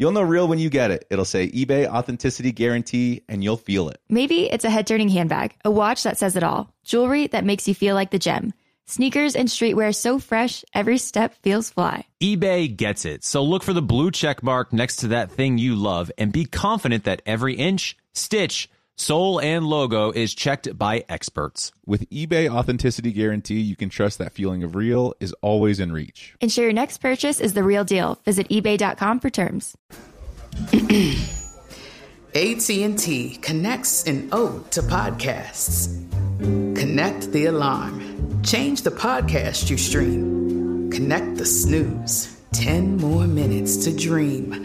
You'll know real when you get it. It'll say eBay authenticity guarantee and you'll feel it. Maybe it's a head turning handbag, a watch that says it all, jewelry that makes you feel like the gem, sneakers and streetwear so fresh, every step feels fly. eBay gets it. So look for the blue check mark next to that thing you love and be confident that every inch, stitch, sole, and logo is checked by experts. With eBay authenticity guarantee, you can trust that feeling of real is always in reach. Ensure your next purchase is the real deal. Visit eBay.com for terms. AT&T connects an ode to podcasts. Connect the alarm. Change the podcast you stream. Connect the snooze. 10 more minutes to dream.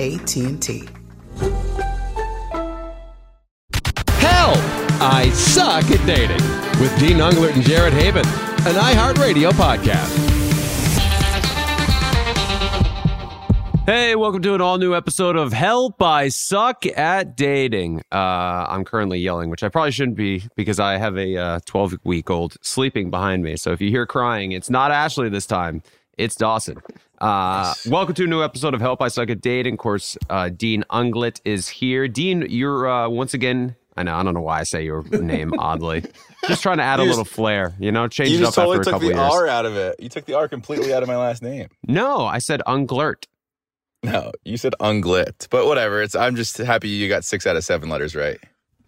AT&T. Help, I suck at dating with Dean Unglert and Jared Haibon, an iHeartRadio podcast. Hey, welcome to an all new episode of Help I Suck at Dating. Uh, I'm currently yelling, which I probably shouldn't be because I have a 12 uh, week old sleeping behind me. So if you hear crying, it's not Ashley this time, it's Dawson. Uh, welcome to a new episode of Help I Suck at Dating. Of course, uh, Dean Unglet is here. Dean, you're uh, once again. I know. I don't know why I say your name oddly. Just trying to add a little just- flair. You know, change You it up totally after a took the. R out of it. You took the R completely out of my last name. No, I said Unglert. No, you said unglit. But whatever. It's I'm just happy you got six out of seven letters right.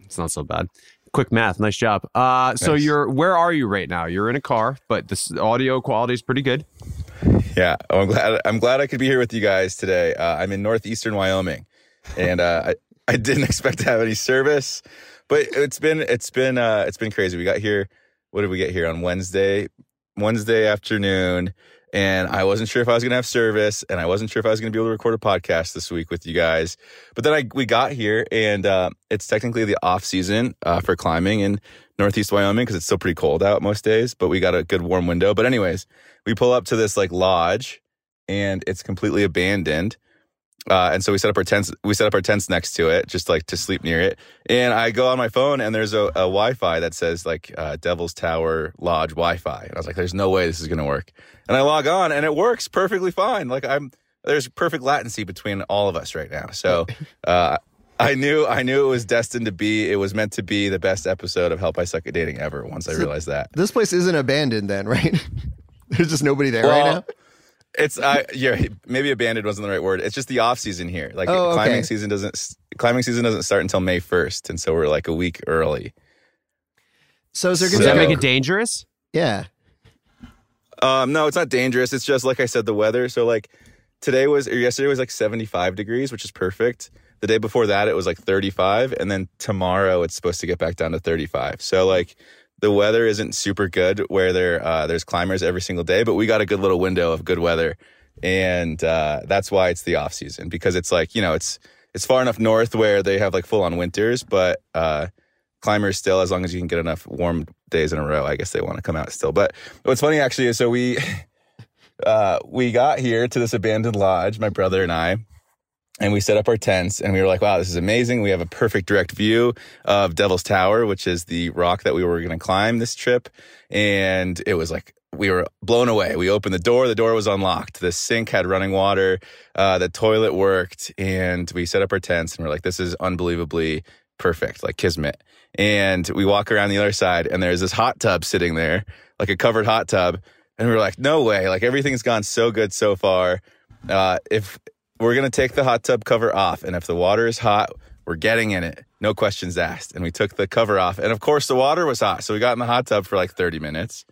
It's not so bad. Quick math, nice job. Uh, so Nice. you're where are you right now? You're in a car, but the audio quality is pretty good. Yeah. I'm glad I'm glad I could be here with you guys today. Uh, I'm in northeastern Wyoming. And uh, I, I didn't expect to have any service, but it's been it's been uh, it's been crazy. We got here what did we get here on Wednesday? Wednesday afternoon and I wasn't sure if I was going to have service, and I wasn't sure if I was going to be able to record a podcast this week with you guys. But then I we got here, and uh, it's technically the off season uh, for climbing in Northeast Wyoming because it's still pretty cold out most days. But we got a good warm window. But anyways, we pull up to this like lodge, and it's completely abandoned. Uh, and so we set up our tents. We set up our tents next to it, just like to sleep near it. And I go on my phone, and there's a, a Wi-Fi that says like uh, Devil's Tower Lodge Wi-Fi. And I was like, "There's no way this is going to work." And I log on, and it works perfectly fine. Like I'm there's perfect latency between all of us right now. So uh, I knew I knew it was destined to be. It was meant to be the best episode of Help I Suck at Dating ever. Once I realized that. This place isn't abandoned then, right? There's just nobody there right now. It's I yeah maybe abandoned wasn't the right word. It's just the off season here. Like Oh, okay. climbing season doesn't climbing season doesn't start until May first, and so we're like a week early. So is there Does gonna that make it dangerous? Yeah. Um, no, it's not dangerous. It's just like I said, the weather. So like today was or yesterday was like seventy five degrees, which is perfect. The day before that it was like thirty five, and then tomorrow it's supposed to get back down to thirty five. So like the weather isn't super good where there uh, there's climbers every single day, but we got a good little window of good weather, and uh, that's why it's the off season because it's like you know it's it's far enough north where they have like full on winters, but uh, climbers still as long as you can get enough warm days in a row, I guess they want to come out still. But what's funny actually is so we uh, we got here to this abandoned lodge, my brother and I, and we set up our tents and we were like, wow, this is amazing. We have a perfect direct view of Devil's Tower, which is the rock that we were going to climb this trip. And it was like, we were blown away. We opened the door, the door was unlocked. The sink had running water, uh, the toilet worked, and we set up our tents and we're like, this is unbelievably perfect, like Kismet. And we walk around the other side and there's this hot tub sitting there, like a covered hot tub. And we were like, no way. Like everything's gone so good so far. Uh, if we're gonna take the hot tub cover off, and if the water is hot, we're getting in it. No questions asked. And we took the cover off, and of course the water was hot, so we got in the hot tub for like 30 minutes.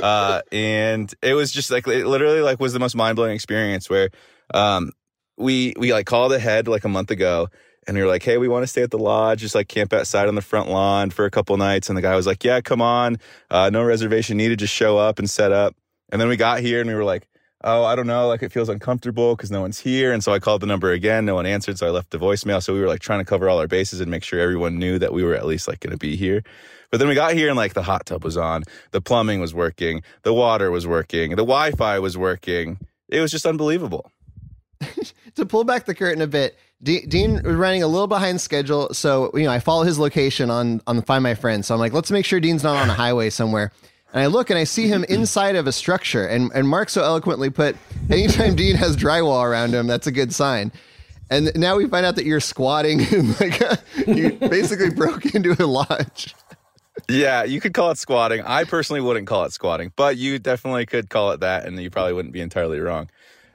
Uh, and it was just like it literally like was the most mind blowing experience where um we we like called ahead like a month ago and we were like, hey, we want to stay at the lodge, just like camp outside on the front lawn for a couple nights. And the guy was like, yeah, come on, uh, no reservation needed, just show up and set up. And then we got here and we were like, oh, I don't know, like it feels uncomfortable because no one's here. And so I called the number again, no one answered, so I left the voicemail. So we were like trying to cover all our bases and make sure everyone knew that we were at least like going to be here. But then we got here and like the hot tub was on, the plumbing was working, the water was working, the Wi-Fi was working. It was just unbelievable. to pull back the curtain a bit, Dean was running a little behind schedule, so you know I follow his location on on Find My Friend. So I'm like, let's make sure Dean's not on a highway somewhere. And I look and I see him inside of a structure. And and Mark so eloquently put, anytime Dean has drywall around him, that's a good sign. And now we find out that you're squatting and like you basically broke into a lodge. Yeah, you could call it squatting. I personally wouldn't call it squatting, but you definitely could call it that, and you probably wouldn't be entirely wrong.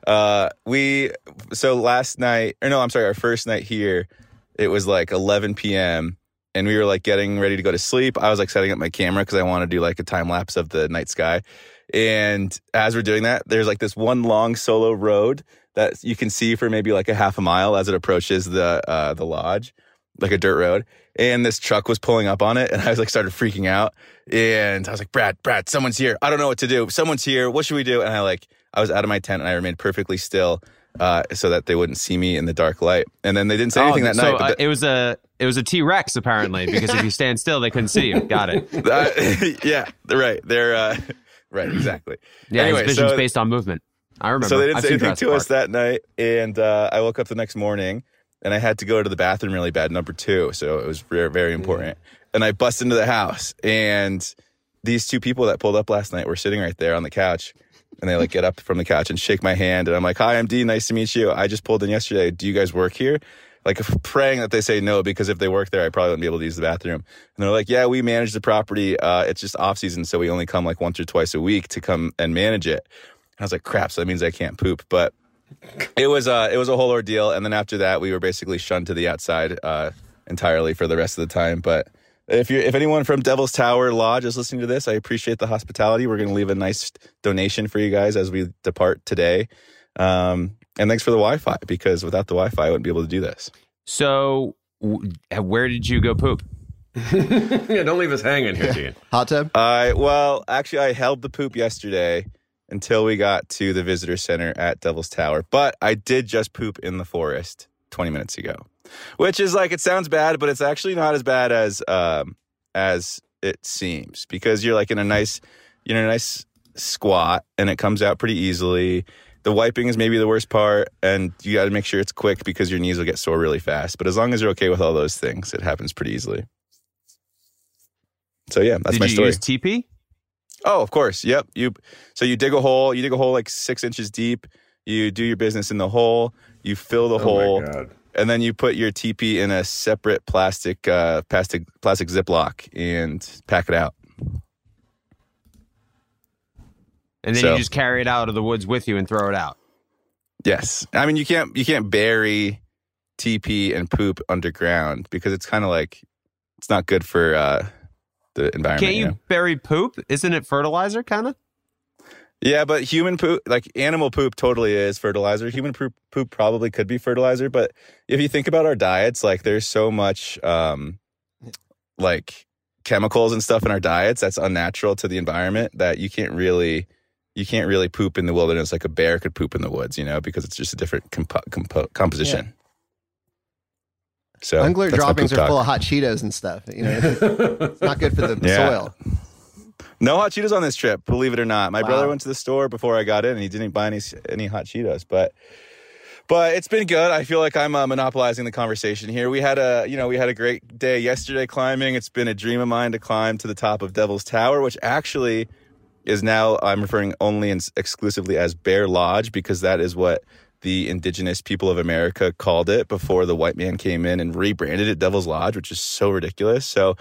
Uh, we so last night, or no, I'm sorry, our first night here, it was like 11 p.m. and we were like getting ready to go to sleep. I was like setting up my camera because I want to do like a time lapse of the night sky. And as we're doing that, there's like this one long solo road that you can see for maybe like a half a mile as it approaches the uh, the lodge, like a dirt road. And this truck was pulling up on it, and I was like started freaking out. And I was like, Brad, Brad, someone's here. I don't know what to do. Someone's here. What should we do? And I like I was out of my tent and I remained perfectly still uh, so that they wouldn't see me in the dark light. And then they didn't say anything that so, night. But the- it was a it was a T Rex apparently because if you stand still, they couldn't see you. Got it. uh, yeah, right. They're uh, right. Exactly. Yeah, Anyway, his vision's so- based on movement. I remember. So they didn't I've say anything to us that night, and uh, I woke up the next morning, and I had to go to the bathroom really bad, number two. So it was very, very important. And I bust into the house, and these two people that pulled up last night were sitting right there on the couch, and they like get up from the couch and shake my hand, and I'm like, "Hi, I'm D. Nice to meet you. I just pulled in yesterday. Do you guys work here?" Like praying that they say no because if they work there, I probably wouldn't be able to use the bathroom. And they're like, "Yeah, we manage the property. Uh, it's just off season, so we only come like once or twice a week to come and manage it." I was like, crap, so that means I can't poop. But it was uh it was a whole ordeal. And then after that we were basically shunned to the outside uh entirely for the rest of the time. But if you if anyone from Devil's Tower Lodge is listening to this, I appreciate the hospitality. We're gonna leave a nice donation for you guys as we depart today. Um and thanks for the Wi Fi because without the Wi Fi I wouldn't be able to do this. So, w- where did you go poop? yeah, don't leave us hanging here, Dean. Hot tub. I well, actually I held the poop yesterday until we got to the visitor center at Devil's Tower. But I did just poop in the forest 20 minutes ago. Which is like it sounds bad, but it's actually not as bad as um as it seems because you're like in a nice you're in a nice squat and it comes out pretty easily. The wiping is maybe the worst part, and you got to make sure it's quick because your knees will get sore really fast. But as long as you're okay with all those things, it happens pretty easily. So yeah, that's did my you story. use TP? Oh, of course. Yep. You so you dig a hole. You dig a hole like six inches deep. You do your business in the hole. You fill the hole, Oh my god. and then you put your TP in a separate plastic, uh, plastic, plastic Ziploc and pack it out. And then So- you just carry it out of the woods with you and throw it out. Yes. I mean, you can't you can't bury TP and poop underground because it's kind of like it's not good for uh, the environment. Can't you know? bury poop? Isn't it fertilizer, kind of? Yeah, but human poop, like animal poop, totally is fertilizer. Human poop, poop probably could be fertilizer, but if you think about our diets, like there's so much, um, like chemicals and stuff in our diets that's unnatural to the environment that you can't really, you can't really poop in the wilderness like a bear could poop in the woods, you know, because it's just a different compo- compo- composition. So Ungler droppings poop are full of hot Cheetos and stuff. You know, it's not good for the Yeah. soil. No hot Cheetos on this trip, believe it or not. My Wow. brother went to the store before I got in, and he didn't buy any any hot Cheetos. But but it's been good. I feel like I'm uh, monopolizing the conversation here. We had a you know we had a great day yesterday climbing. It's been a dream of mine to climb to the top of Devil's Tower, which actually is now I'm referring only and exclusively as Bear Lodge because that is what the indigenous people of America called it before the white man came in and rebranded it Devil's Lodge, which is so ridiculous. So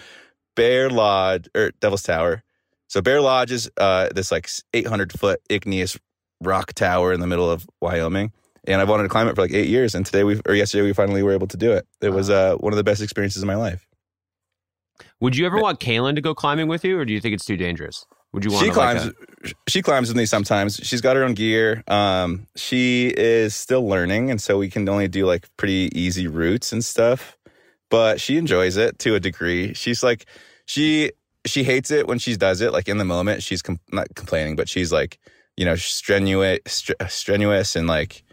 Bear Lodge or Devil's Tower. So Bear Lodge is uh, this like 800 foot igneous rock tower in the middle of Wyoming, and I've wanted to climb it for like eight years. And today we or yesterday we finally were able to do it. It was uh, one of the best experiences of my life. Would you ever want Caelynn to go climbing with you, or do you think it's too dangerous? Would you want she to, like, climbs she climbs with me sometimes. She's got her own gear. Um she is still learning and so we can only do like pretty easy routes and stuff but she enjoys it to a degree. She's like she she hates it when she does it like in the moment she's com- not complaining but she's like you know strenuous str- strenuous and like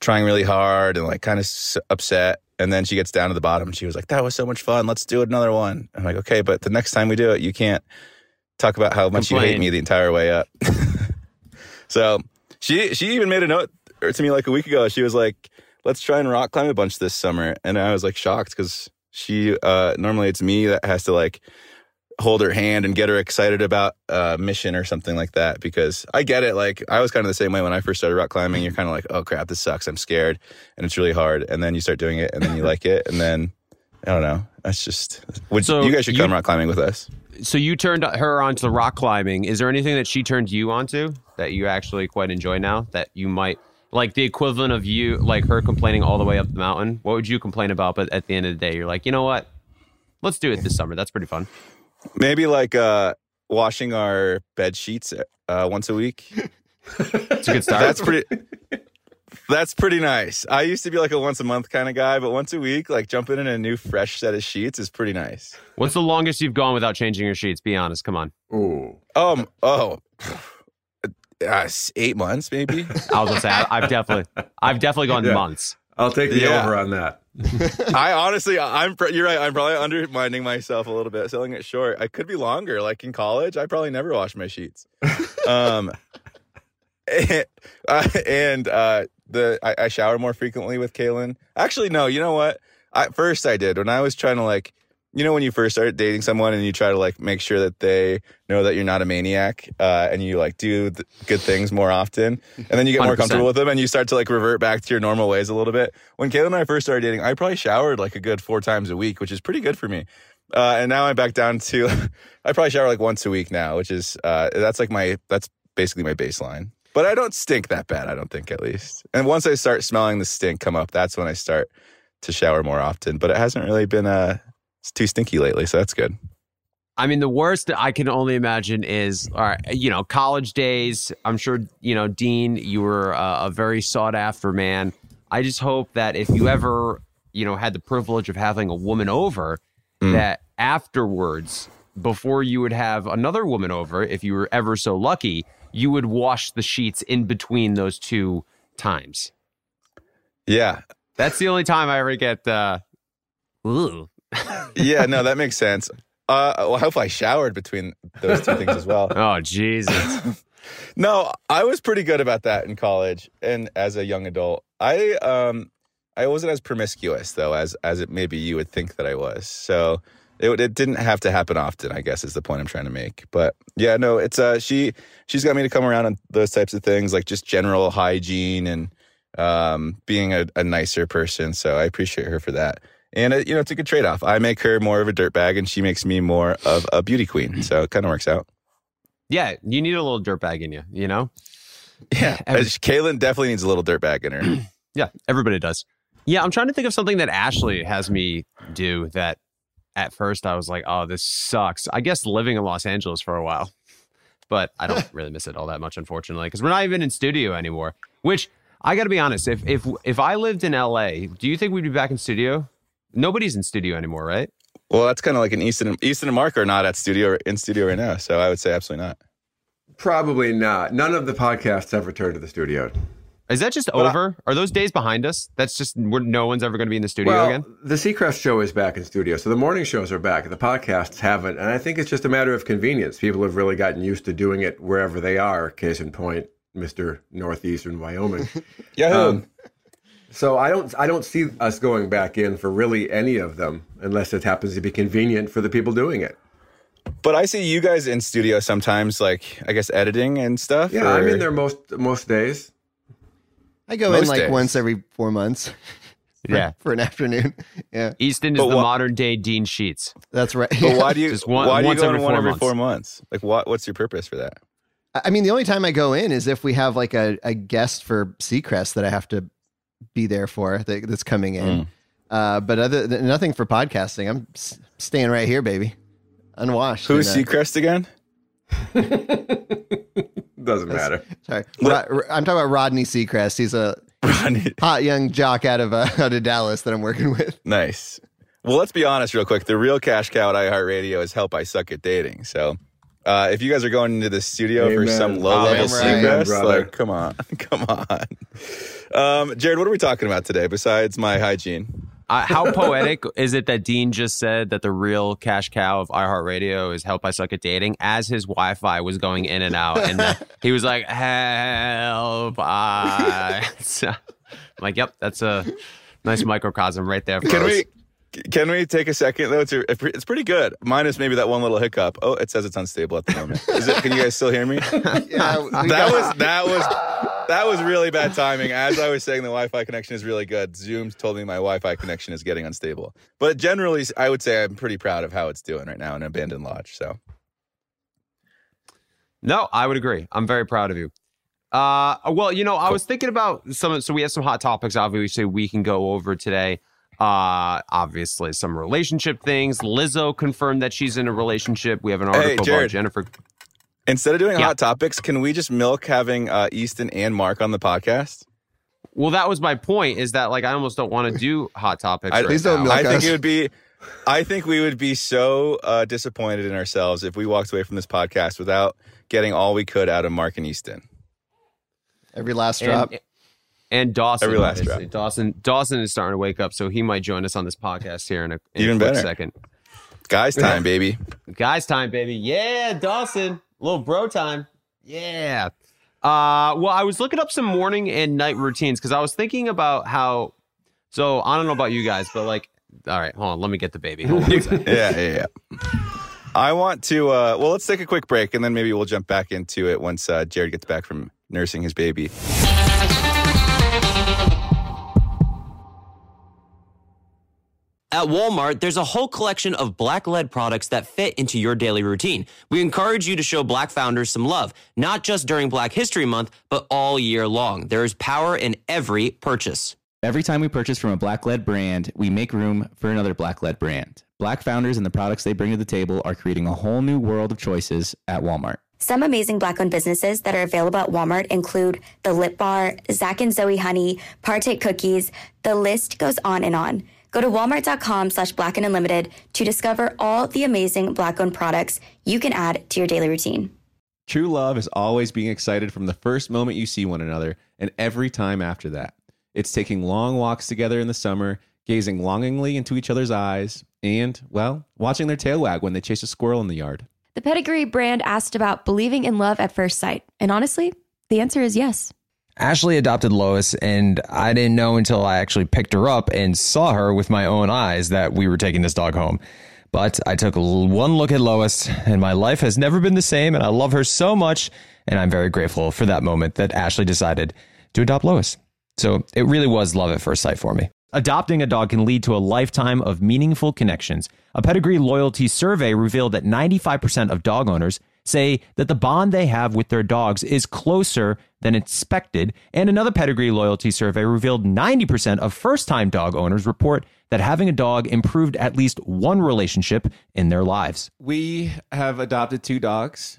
trying really hard and like kind of s- upset and then she gets down to the bottom and she was like that was so much fun let's do another one. I'm like okay but the next time we do it you can't talk about how much you hate me the entire way up. so she she even made a note to me like a week ago. She was like, "Let's try and rock climb a bunch this summer," and I was like shocked because she uh, normally it's me that has to like hold her hand and get her excited about a mission or something like that because I get it. Like I was kind of the same way when I first started rock climbing. You're kind of like, "Oh crap, this sucks. I'm scared," and it's really hard. And then you start doing it, and then you like it, and then I don't know. That's just. Would, So you guys should you- come rock climbing with us. So you turned her onto the rock climbing. Is there anything that she turned you onto that you actually quite enjoy now? That you might like the equivalent of you, like her complaining all the way up the mountain. What would you complain about? But at the end of the day, you're like, you know what? Let's do it this summer. That's pretty fun. Maybe like uh washing our bed sheets uh once a week. It's a good start. That's pretty That's pretty nice. I used to be like a once a month kind of guy, but once a week, like jumping in a new fresh set of sheets is pretty nice. What's the longest you've gone without changing your sheets? Be honest. Come on. Ooh. Um oh uh, eight months maybe. I was gonna say I, I've definitely, I've definitely gone Yeah. months. I'll take the Yeah. over on that. I honestly, I'm. You're right. I'm probably undermining myself a little bit, selling it short. I could be longer. Like in college, I probably never washed my sheets. Um, and, uh, and uh, the I, I shower more frequently with Caelynn. Actually, no. You know what? At first, I did when I was trying to like, you know, when you first start dating someone and you try to like make sure that they know that you're not a maniac, uh, and you like do th- good things more often, and then you get more 100%. comfortable with them, and you start to like revert back to your normal ways a little bit. When Caelynn and I first started dating, I probably showered like a good four times a week, which is pretty good for me. Uh, and now I'm back down to, I probably shower like once a week now, which is uh, that's like my that's basically my baseline. But I don't stink that bad, I don't think at least. And once I start smelling the stink come up, that's when I start to shower more often. But it hasn't really been uh it's too stinky lately, so that's good. I mean, the worst I can only imagine is, all right, you know, college days. I'm sure, you know, Dean, you were a, a very sought after man. I just hope that if you ever, you know, had the privilege of having a woman over, that afterwards, before you would have another woman over, if you were ever so lucky, you would wash the sheets in between those two times. Yeah. That's the only time I ever get, uh, ooh. Yeah, no, that makes sense. Uh well, hopefully I showered between those two things as well. Oh, Jesus. No, I was pretty good about that in college and as a young adult. I um I wasn't as promiscuous though as as it maybe you would think that I was. So it it didn't have to happen often, I guess is the point I'm trying to make. But yeah, no, it's uh she she's got me to come around on those types of things like just general hygiene and um being a, a nicer person. So I appreciate her for that. And uh, you know, it's a good trade-off. I make her more of a dirtbag and she makes me more of a beauty queen. So it kind of works out. yeah, you need a little dirtbag in you, you know? Yeah. Every- Caelynn definitely needs a little dirtbag in her. Yeah, everybody does. Yeah, I'm trying to think of something that Ashley has me do that at first I was like, oh, this sucks. I guess living in Los Angeles for a while, but I don't really miss it all that much, unfortunately, because we're not even in studio anymore. Which I got to be honest, if if if I lived in LA, do you think we'd be back in studio? Nobody's in studio anymore, right? Well, that's kind of like an Easton and Easton and Mark are not at studio in studio right now, so I would say absolutely not. Probably not. None of the podcasts have returned to the studio. Is that just I- over? Are those days behind us? That's just we're, no one's ever going to be in the studio well, again. the Seacrest show is back in studio, so the morning shows are back. The podcasts haven't, and I think it's just a matter of convenience. People have really gotten used to doing it wherever they are. Case in point, Mister Northeastern Wyoming. Yahoo! Um, so I don't, I don't see us going back in for really any of them, unless it happens to be convenient for the people doing it. but I see you guys in studio sometimes, like I guess editing and stuff. Yeah, I'm in there most most days. I go in like days. once every four months Yeah, for an afternoon. Yeah, Easton is But the wha- modern day Dean Sheets. that's right. But why do you? Just one- why do you once go every in one four every months. four months? Like, what? What's your purpose for that? I mean, the only time I go in is if we have like a, a guest for Seacrest that I have to be there for that, that's coming in. Mm. Uh, but other than, nothing for podcasting. I'm s- staying right here, baby, unwashed. Who's and, Seacrest again? Doesn't matter. Sorry, Rod, I'm talking about Rodney Seacrest. He's a Ronnie. hot young jock out of uh, out of Dallas that I'm working with. Nice. Well, let's be honest, real quick. The real cash cow at iHeartRadio is help I suck at dating. So, uh, if you guys are going into the studio for some low level Amen, Seacrest, brother. like, come on, come on. Um, Jared, what are we talking about today besides my hygiene? Uh, how poetic is it that Dean just said that the real cash cow of iHeartRadio is Help I Suck at Dating as his Wi Fi was going in and out? And uh, he was like, Help I. So, I'm like, yep, that's a nice microcosm right there. For Can us. we? Can we take a second though? To it's pretty good. Minus maybe that one little hiccup. Oh, it says it's unstable at the moment. Is it? Can you guys still hear me? Yeah, that was that was that was really bad timing. As I was saying, the Wi-Fi connection is really good. Zoom told me my Wi-Fi connection is getting unstable. But generally, I would say I'm pretty proud of how it's doing right now in Abandoned Lodge. So No, I would agree. I'm very proud of you. Uh, well, you know, I was thinking about some. So we have some hot topics. Obviously, we can go over today. Uh, obviously, some relationship things. Lizzo confirmed that she's in a relationship. We have an article about Jared. Jennifer. instead of doing Yeah. hot topics, can we just milk having uh, Easton and Mark on the podcast? Well, that was my point. Is that like I almost don't want to do hot topics. I, right Please don't now. milk I think us. it would be. I think we would be so uh, disappointed in ourselves if we walked away from this podcast without getting all we could out of Mark and Easton. every last drop. and, and Dawson. Every last obviously. drop. Dawson. Dawson is starting to wake up, so he might join us on this podcast here in a, in Even a better. second. Guys, time, baby. Guys, time, baby. Yeah, Dawson. little bro time. Yeah. Uh, well, I was looking up some morning and night routines because I was thinking about how. So I don't know about you guys, but like, all right, hold on. Let me get the baby. Hold on a second. yeah, yeah, yeah. I want to. Uh, well, let's take a quick break, and then maybe we'll jump back into it once uh, Jared gets back from nursing his baby. At Walmart, there's a whole collection of black led products that fit into your daily routine. We encourage you to show black founders some love, not just during Black History Month, but all year long. There is power in every purchase. Every time we purchase from a black led brand, we make room for another black led brand. Black founders and the products they bring to the table are creating a whole new world of choices at Walmart. Some amazing black owned businesses that are available at Walmart include The Lip Bar, Zach and Zoe Honey, Partake Cookies. The list goes on and on. Go to walmart.com slash black and unlimited to discover all the amazing black owned products you can add to your daily routine. True love is always being excited from the first moment you see one another and every time after that. It's taking long walks together in the summer, gazing longingly into each other's eyes, and, well, watching their tail wag when they chase a squirrel in the yard. The Pedigree brand asked about believing in love at first sight. And honestly, the answer is yes. Ashley adopted Lois, and I didn't know until I actually picked her up and saw her with my own eyes that we were taking this dog home. But I took one look at Lois, and my life has never been the same, and I love her so much, and I'm very grateful for that moment that Ashley decided to adopt Lois. So it really was love at first sight for me. Adopting a dog can lead to a lifetime of meaningful connections. A pedigree loyalty survey revealed that 95% of dog owners say that the bond they have with their dogs is closer than expected. And another pedigree loyalty survey revealed 90% of first time dog owners report that having a dog improved at least one relationship in their lives. We have adopted two dogs.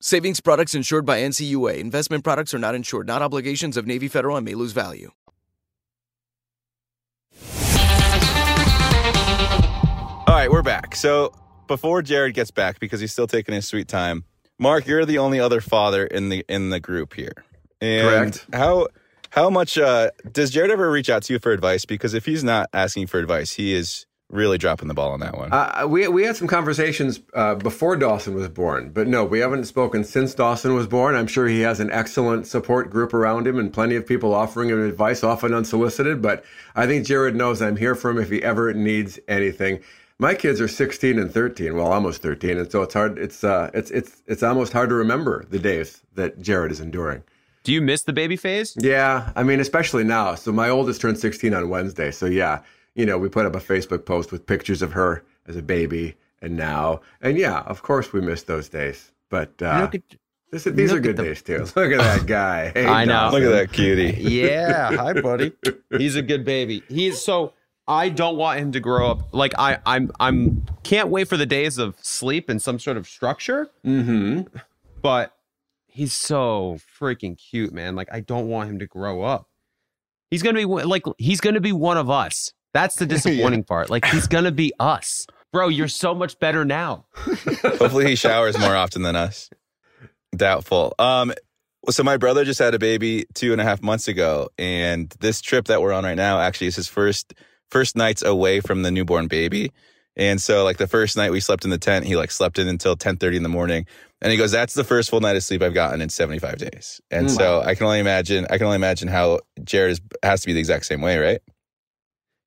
Savings products insured by NCUA. Investment products are not insured, not obligations of Navy Federal and may lose value. All right, we're back. So before Jared gets back, because he's still taking his sweet time, Mark, you're the only other father in the in the group here. And Correct. How how much uh, does Jared ever reach out to you for advice? Because if he's not asking for advice, he is really dropping the ball on that one. Uh, we we had some conversations uh, before Dawson was born, but no, we haven't spoken since Dawson was born. I'm sure he has an excellent support group around him and plenty of people offering him advice, often unsolicited. But I think Jared knows I'm here for him if he ever needs anything. My kids are 16 and 13, well, almost 13, and so it's hard. It's uh, it's it's it's almost hard to remember the days that Jared is enduring. Do you miss the baby phase? Yeah, I mean, especially now. So my oldest turned 16 on Wednesday. So yeah, you know, we put up a Facebook post with pictures of her as a baby and now, and yeah, of course we miss those days. But uh, Look at this, these are look at good the- days too. Look at that guy. Hey, I know. Look at that cutie. Yeah, hi, buddy. He's a good baby. He's so. I don't want him to grow up like I. I'm. I'm. Can't wait for the days of sleep and some sort of structure. Mm-hmm. But he's so freaking cute, man. Like I don't want him to grow up. He's gonna be like he's gonna be one of us. That's the disappointing part. Like he's gonna be us, bro. You're so much better now. Hopefully he showers more often than us. Doubtful. Um, so my brother just had a baby two and a half months ago, and this trip that we're on right now actually is his first first nights away from the newborn baby. And so like the first night we slept in the tent, he like slept in until ten thirty in the morning. And he goes, That's the first full night of sleep I've gotten in seventy five days. And Mm. so I can only imagine I can only imagine how Jared is, has to be the exact same way, right?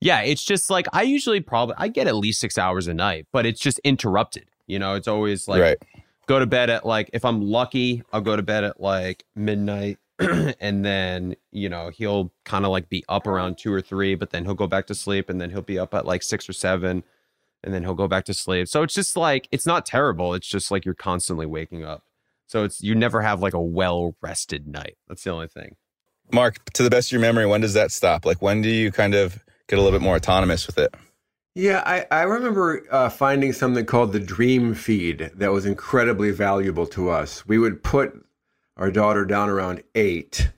Yeah, it's just like I usually probably I get at least six hours a night, but it's just interrupted. You know, it's always like right. go to bed at like if I'm lucky, I'll go to bed at like midnight. and then, you know, he'll kind of like be up around two or three, but then he'll go back to sleep and then he'll be up at like six or seven and then he'll go back to sleep. So it's just like it's not terrible. It's just like you're constantly waking up. So it's you never have like a well rested night. That's the only thing. Mark, to the best of your memory, when does that stop? Like when do you kind of get a little bit more autonomous with it? Yeah, I, I remember uh, finding something called the Dream Feed that was incredibly valuable to us. We would put our daughter down around eight,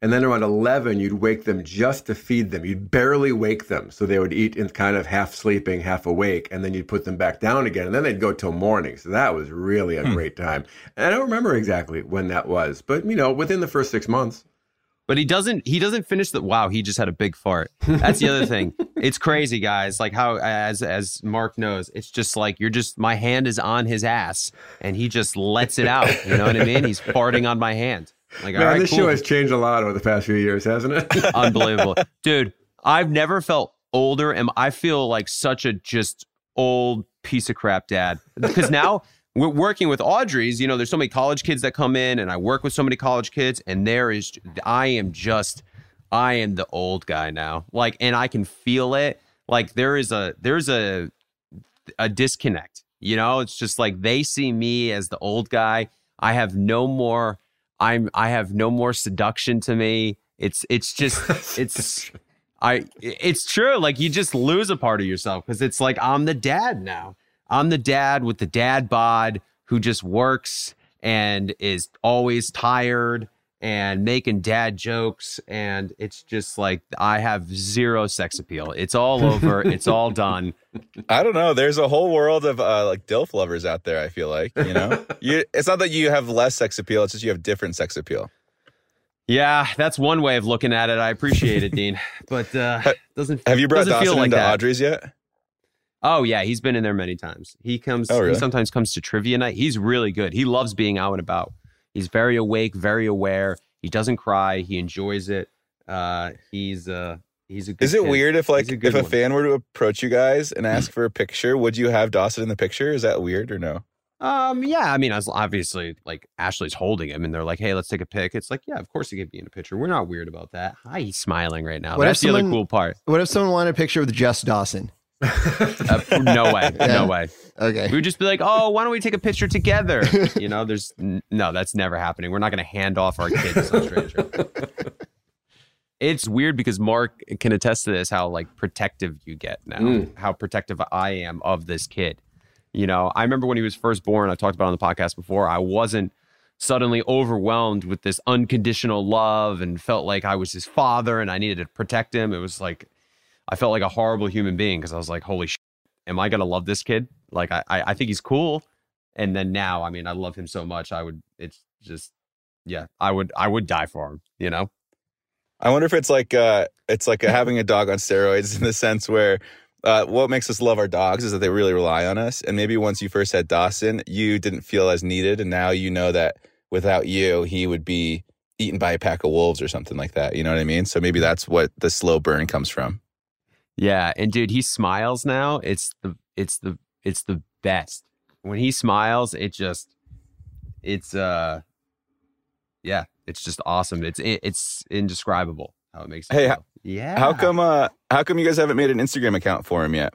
and then around 11, you'd wake them just to feed them. You'd barely wake them. So they would eat in kind of half sleeping, half awake, and then you'd put them back down again, and then they'd go till morning. So that was really a great time. And I don't remember exactly when that was, but you know, within the first six months. But he doesn't he doesn't finish the wow, he just had a big fart. That's the other thing. It's crazy, guys. Like how as as Mark knows, it's just like you're just my hand is on his ass and he just lets it out. You know what I mean? He's farting on my hand. Like, Man, right, this cool. show has changed a lot over the past few years, hasn't it? Unbelievable. Dude, I've never felt older and I feel like such a just old piece of crap dad. Because now working with Audrey's, you know, there's so many college kids that come in and I work with so many college kids and there is I am just I am the old guy now. Like and I can feel it. Like there is a there's a a disconnect. You know, it's just like they see me as the old guy. I have no more I'm I have no more seduction to me. It's it's just it's I it's true. Like you just lose a part of yourself because it's like I'm the dad now. I'm the dad with the dad bod who just works and is always tired and making dad jokes and it's just like I have zero sex appeal. It's all over. it's all done. I don't know. There's a whole world of uh, like DILF lovers out there. I feel like you know, you. It's not that you have less sex appeal. It's just you have different sex appeal. Yeah, that's one way of looking at it. I appreciate it, Dean. But uh doesn't Have you brought doesn't feel Dawson like into that. Audrey's yet? Oh yeah, he's been in there many times. He comes. Oh, really? He sometimes comes to trivia night. He's really good. He loves being out and about. He's very awake, very aware. He doesn't cry. He enjoys it. Uh, he's uh, He's a good Is it kid. weird if like a if a one. fan were to approach you guys and ask for a picture, would you have Dawson in the picture? Is that weird or no? Um, yeah, I mean, as obviously like Ashley's holding him, and they're like, "Hey, let's take a pic." It's like, yeah, of course he could be in a picture. We're not weird about that. Hi, he's smiling right now. What if That's the other someone- cool part. What if someone wanted a picture with just Dawson? Uh, no way, Yeah. no way. Okay. We would just be like, "Oh, why don't we take a picture together?" You know, there's n- no, that's never happening. We're not going to hand off our kid to some stranger. it's weird because Mark can attest to this how like protective you get now, Mm. how protective I am of this kid. You know, I remember when he was first born, I talked about on the podcast before, I wasn't suddenly overwhelmed with this unconditional love and felt like I was his father and I needed to protect him. It was like I felt like a horrible human being because I was like, holy shit, am I gonna love this kid? Like I, I I think he's cool. And then now, I mean, I love him so much. I would it's just yeah, I would I would die for him, you know? I wonder if it's like uh it's like having a dog on steroids in the sense where uh, what makes us love our dogs is that they really rely on us. And maybe once you first had Dawson, you didn't feel as needed, and now you know that without you, he would be eaten by a pack of wolves or something like that. You know what I mean? So maybe that's what the slow burn comes from. Yeah, and dude, he smiles now. It's the it's the it's the best. When he smiles, it just it's uh yeah, it's just awesome. It's it, it's indescribable how it makes you Hey, how- yeah. How come? Uh, how come you guys haven't made an Instagram account for him yet?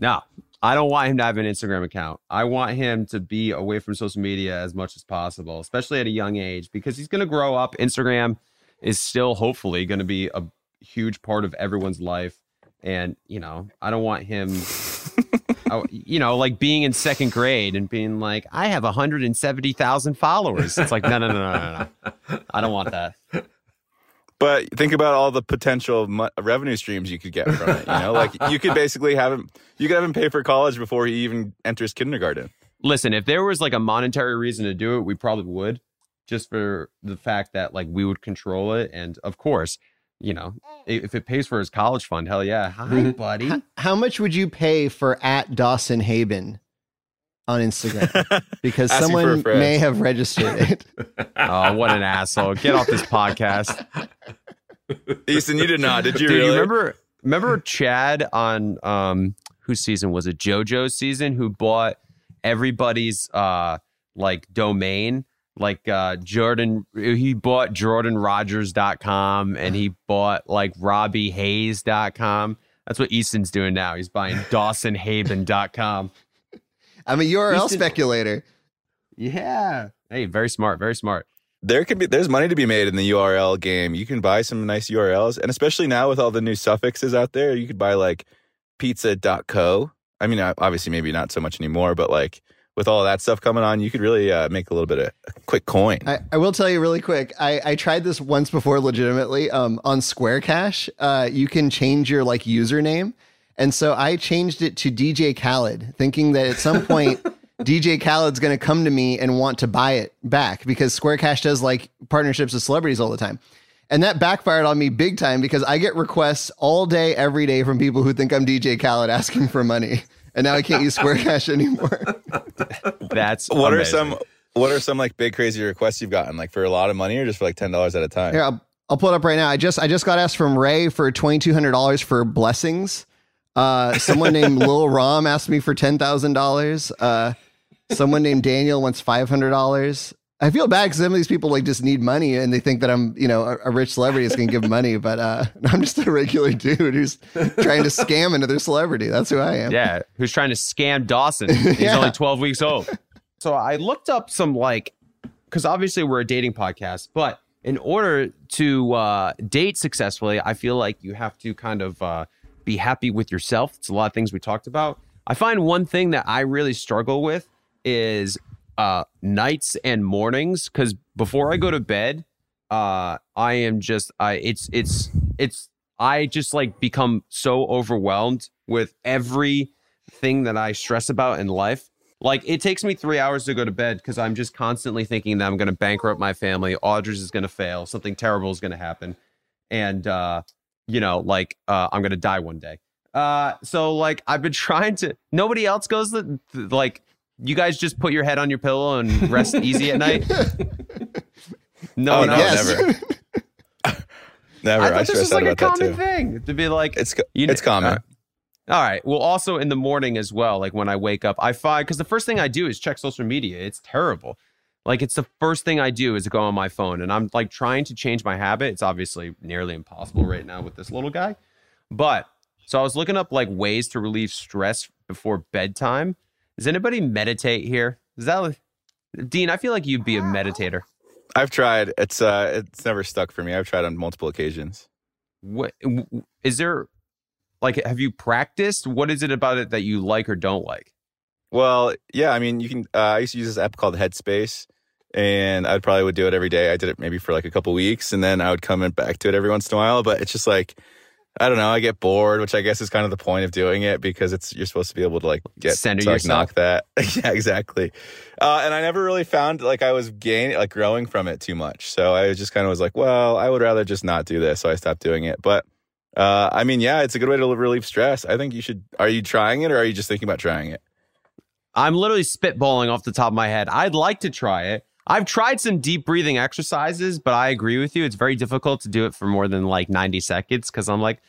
No, I don't want him to have an Instagram account. I want him to be away from social media as much as possible, especially at a young age, because he's going to grow up. Instagram is still hopefully going to be a huge part of everyone's life. And, you know, I don't want him, I- you know, like being in second grade and being like, I have 170,000 followers. It's like, no, no, no, no, no, no. I don't want that. But think about all the potential mo- revenue streams you could get from it. You know, like you could basically have him. You could have him pay for college before he even enters kindergarten. listen, if there was like a monetary reason to do it, we probably would, just for the fact that like we would control it. And of course, you know, if it pays for his college fund, hell yeah. Hi, buddy. How, how much would you pay for at Dawson Haibon on Instagram? Because Asking for a someone may have registered it. Oh, what an asshole. Get off this podcast. Easton, you did not, did you? Dude, really? you remember remember Chad on um whose season was it? JoJo's season who bought everybody's uh like domain like uh Jordan he bought jordanrodgers.com and he bought like robbyhayes.com. That's what Easton's doing now. He's buying dawsonhaibon.com. I'm a URL Easton- speculator. Yeah. Hey, very smart, very smart. there could be there's money to be made in the URL game. You can buy some nice URLs, and especially now with all the new suffixes out there, you could buy like pizza.co. I mean, uh, obviously, maybe not so much anymore, but like with all that stuff coming on, you could really uh, make a little bit of a quick coin. I, I will tell you really quick. I, I tried this once before legitimately. Um, on Square Cash, uh, you can change your like username. And so I changed it to DJ Khaled, thinking that at some point DJ Khaled's going to come to me and want to buy it back because Square Cash does like partnerships with celebrities all the time. And that backfired on me big time because I get requests all day, every day from people who think I'm DJ Khaled asking for money. And now I can't use Square Cash anymore. That's what are some what are some like big crazy requests you've gotten like for a lot of money or just for like ten dollars at a time? Here, I'll, I'll pull it up right now. I just I just got asked from Ray for twenty two hundred dollars for blessings. Uh, someone named Lil Rom asked me for ten thousand dollars. Uh, someone named Daniel wants five hundred dollars. I feel bad because some of these people like just need money and they think that I'm you know a, a rich celebrity is going to give money, but uh, I'm just a regular dude who's trying to scam another celebrity. That's who I am. Yeah, who's trying to scam Dawson? He's Yeah. only 12 weeks old. So I looked up some like because obviously we're a dating podcast, but in order to uh, date successfully, I feel like you have to kind of uh, be happy with yourself. It's a lot of things we talked about. I find one thing that I really struggle with is uh, nights and mornings because before I go to bed, uh, I am just I it's it's it's I just like become so overwhelmed with everything that I stress about in life. Like it takes me three hours to go to bed because I'm just constantly thinking that I'm going to bankrupt my family. Audrey's is going to fail. Something terrible is going to happen, and uh, you know, like uh, I'm going to die one day. Uh, so like I've been trying to. Nobody else goes the like. You guys just put your head on your pillow and rest easy at night. No, Oh, one no, else. never. Never. I I thought this stress was out like a common thing to be like. It's you kn- it's common. All right. All right. Well, also in the morning as well, like when I wake up, I find because the first thing I do is check social media. It's terrible. Like it's the first thing I do is go on my phone, and I'm like trying to change my habit. It's obviously nearly impossible right now with this little guy, but so I was looking up like ways to relieve stress before bedtime. Does anybody meditate here? Is that Dean? I feel like you'd be a meditator. I've tried. It's uh, it's never stuck for me. I've tried on multiple occasions. What is there? Like, have you practiced? What is it about it that you like or don't like? Well, yeah. I mean, you can. Uh, I used to use this app called Headspace, and I probably would do it every day. I did it maybe for like a couple weeks, and then I would come back to it every once in a while. But it's just like, I don't know. I get bored, which I guess is kind of the point of doing it because it's you're supposed to be able to like get Center to like knock that. yeah, exactly. Uh, and I never really found like I was gaining like growing from it too much. So I just kind of was like, well, I would rather just not do this. So I stopped doing it. But uh, I mean, yeah, it's a good way to relieve stress. I think you should. Are you trying it, or are you just thinking about trying it? I'm literally spitballing off the top of my head. I'd like to try it. I've tried some deep breathing exercises, but I agree with you. It's very difficult to do it for more than like 90 seconds because I'm like,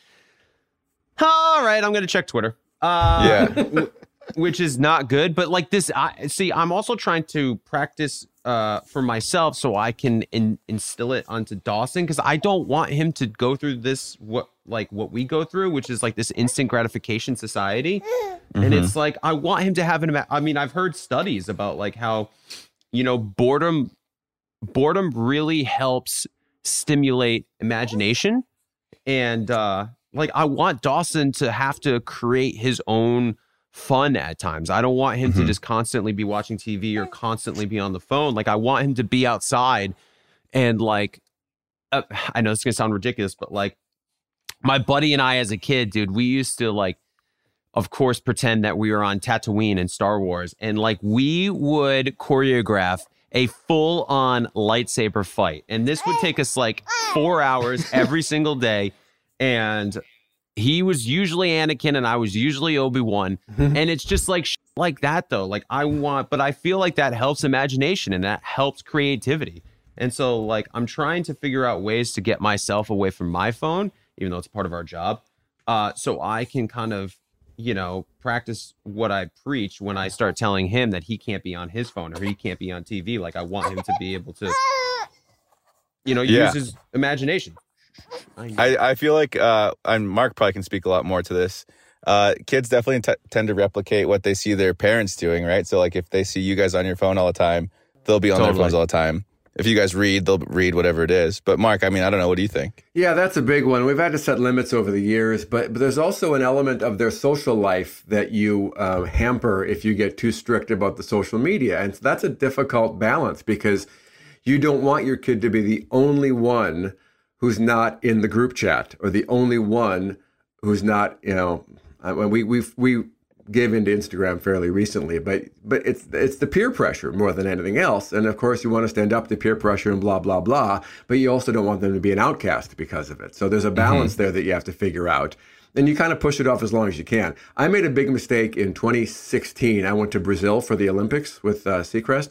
all right, I'm going to check Twitter. Uh, Yeah. Which is not good, but like this, I see. I'm also trying to practice uh, for myself so I can in, instill it onto Dawson because I don't want him to go through this what like what we go through, which is like this instant gratification society. And Mhm. it's like I want him to have an. I mean, I've heard studies about like how, you know, boredom, boredom really helps stimulate imagination, and uh like I want Dawson to have to create his own fun at times. I don't want him to Mhm. just constantly be watching TV or constantly be on the phone. Like I want him to be outside and like uh, I know it's gonna sound ridiculous, but like my buddy and I as a kid, dude, we used to like, of course, pretend that we were on Tatooine in Star Wars, and like we would choreograph a full on lightsaber fight. And this would take us like four hours every single day. And he was usually Anakin and I was usually Obi-Wan. and it's just like sh- like that though. Like I want, but I feel like that helps imagination and that helps creativity. And so like I'm trying to figure out ways to get myself away from my phone, even though it's part of our job. Uh, so I can kind of, you know, practice what I preach when I start telling him that he can't be on his phone or he can't be on TV. Like I want him to be able to, you know, Yeah. use his imagination. I, I feel like, uh, and Mark probably can speak a lot more to this. Uh, kids definitely t- tend to replicate what they see their parents doing, right? So, like, if they see you guys on your phone all the time, they'll be on their phones all the time. If you guys read, they'll read whatever it is. But Mark, I mean, I don't know. What do you think? Yeah, that's a big one. We've had to set limits over the years, but, but there's also an element of their social life that you uh, hamper if you get too strict about the social media. And so that's a difficult balance because you don't want your kid to be the only one who's not in the group chat or the only one who's not, you know, I mean, we we we gave into Instagram fairly recently, but but it's it's the peer pressure more than anything else. And of course, you want to stand up to peer pressure and blah blah blah, but you also don't want them to be an outcast because of it. So there's a balance there that you have to figure out. And you kind of push it off as long as you can. I made a big mistake in 2016. I went to Brazil for the Olympics with uh, Seacrest,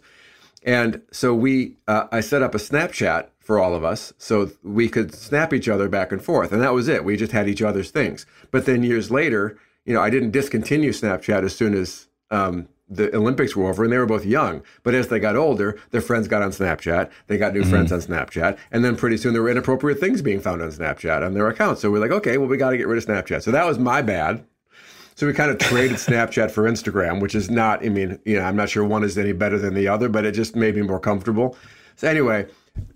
and so we, uh, I set up a Snapchat for all of us so we could snap each other back and forth. And that was it. We just had each other's things. But then years later, you know, I didn't discontinue Snapchat as soon as um, the Olympics were over and they were both young. But as they got older, their friends got on Snapchat. They got new friends on Snapchat. And then pretty soon there were inappropriate things being found on Snapchat on their accounts. So we're like, okay, well, we got to get rid of Snapchat. So that was my bad. So we kind of traded Snapchat for Instagram, which is not, I mean, you know, I'm not sure one is any better than the other, but it just made me more comfortable. So anyway,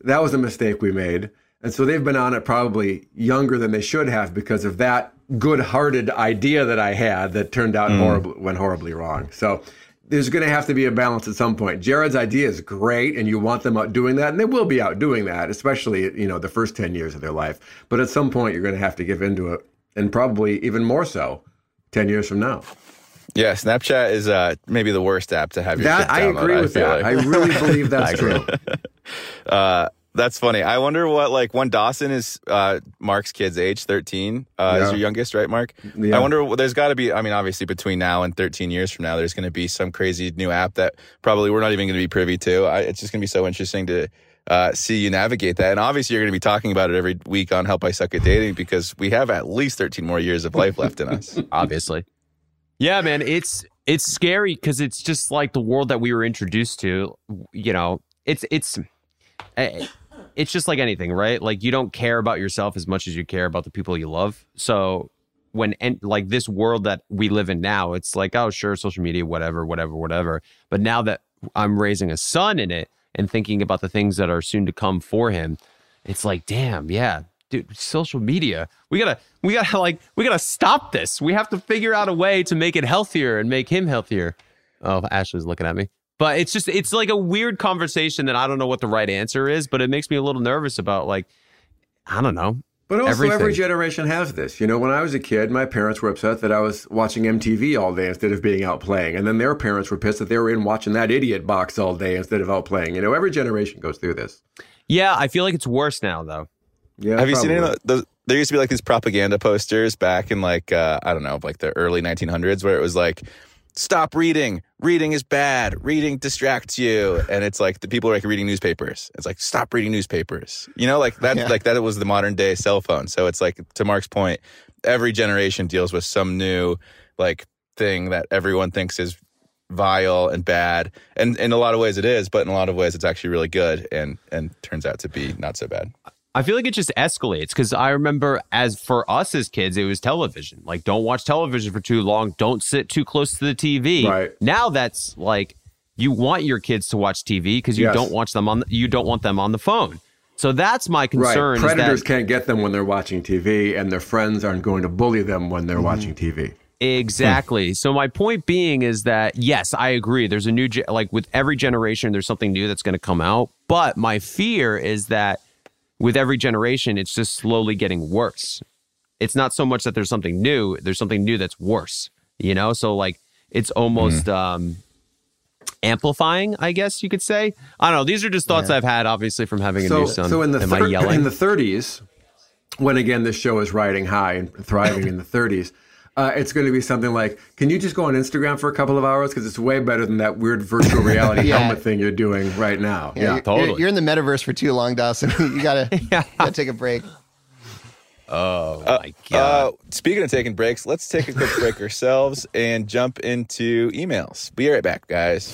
that was a mistake we made. And so they've been on it probably younger than they should have because of that good-hearted idea that I had that turned out Mm. horribly went horribly wrong. So there's going to have to be a balance at some point. Jared's idea is great, and you want them out doing that, and they will be out doing that, especially you know the first ten years of their life. But at some point, you're going to have to give into it, and probably even more so ten years from now. Yeah, Snapchat is uh, maybe the worst app to have your That- I agree with feel that. I really believe that's I true. uh, that's funny. I wonder what like when Dawson is uh, Mark's kid's age, thirteen, uh, Yeah. is your youngest, right, Mark? Yeah. I wonder. what- There's got to be. I mean, obviously, between now and thirteen years from now, there's going to be some crazy new app that probably we're not even going to be privy to. I, it's just going to be so interesting to uh, see you navigate that. And obviously, you're going to be talking about it every week on Help I Suck at Dating because we have at least 13 more years of life left in us. obviously. Yeah, man, it's it's scary because it's just like the world that we were introduced to. You know, it's it's eh, it's just like anything, right? Like you don't care about yourself as much as you care about the people you love. So when and like this world that we live in now, it's like oh sure, social media, whatever, whatever, whatever. But now that I'm raising a son in it and thinking about the things that are soon to come for him, it's like damn, yeah, dude, social media. We gotta, we gotta like, we gotta stop this. We have to figure out a way to make it healthier and make him healthier. Oh, Ashley's looking at me. But it's just, it's like a weird conversation that I don't know what the right answer is, but it makes me a little nervous about like, I don't know. But also, everything. every generation has this. You know, when I was a kid, my parents were upset that I was watching MTV all day instead of being out playing. And then their parents were pissed that they were in watching that idiot box all day instead of out playing. You know, every generation goes through this. Yeah, I feel like it's worse now, though. Yeah. Have you seen any of the, the, there used to be like these propaganda posters back in like, uh, I don't know, like the early 1900s where it was like, stop reading. Reading is bad. Reading distracts you. And it's like the people are like reading newspapers. It's like, stop reading newspapers. You know, like that, Yeah. like that was the modern day cell phone. So it's like, to Mark's point, every generation deals with some new like thing that everyone thinks is vile and bad. And in a lot of ways it is, but in a lot of ways it's actually really good and, and turns out to be not so bad. I feel like it just escalates because I remember as for us as kids, it was television. Like, don't watch television for too long. Don't sit too close to the TV. Right. Now that's like you want your kids to watch TV because you Yes. don't watch them on. The, you don't want them on the phone. So that's my concern. Right. Predators that, can't get them when they're watching TV, and their friends aren't going to bully them when they're mm-hmm. watching TV. Exactly. Hmm. So my point being is that yes, I agree. There's a new ge- like with every generation, there's something new that's going to come out. But my fear is that with every generation, it's just slowly getting worse. It's not so much that there's something new. There's something new that's worse. You know. So like it's almost um amplifying. I guess you could say. I don't know. These are just thoughts I've had, obviously, from having a So, new son. so in the Am I thir- yelling? in the 30s, when again this show is riding high and thriving in the 30s, uh, it's going to be something like, "Can you just go on Instagram for a couple of hours because it's way better than that weird virtual reality Yeah. helmet thing you're doing right now." Yeah, you're- you're, you're in the metaverse for too long, Dawson. you gotta, you gotta take a break. Oh my god! Uh, speaking of taking breaks, let's take a quick break ourselves and jump into emails. Be right back, guys.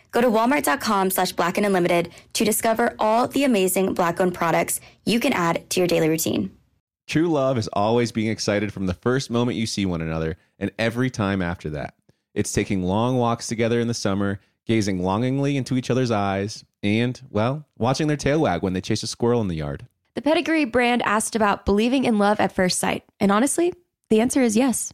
Go to walmart.com slash black and unlimited to discover all the amazing black owned products you can add to your daily routine. True love is always being excited from the first moment you see one another and every time after that. It's taking long walks together in the summer, gazing longingly into each other's eyes, and, well, watching their tail wag when they chase a squirrel in the yard. The Pedigree brand asked about believing in love at first sight. And honestly, the answer is yes.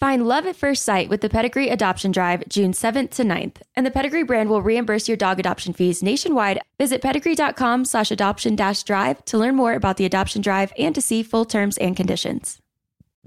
Find love at first sight with the Pedigree Adoption Drive June 7th to 9th, and the Pedigree brand will reimburse your dog adoption fees nationwide. Visit pedigree.com slash adoption dash drive to learn more about the adoption drive and to see full terms and conditions.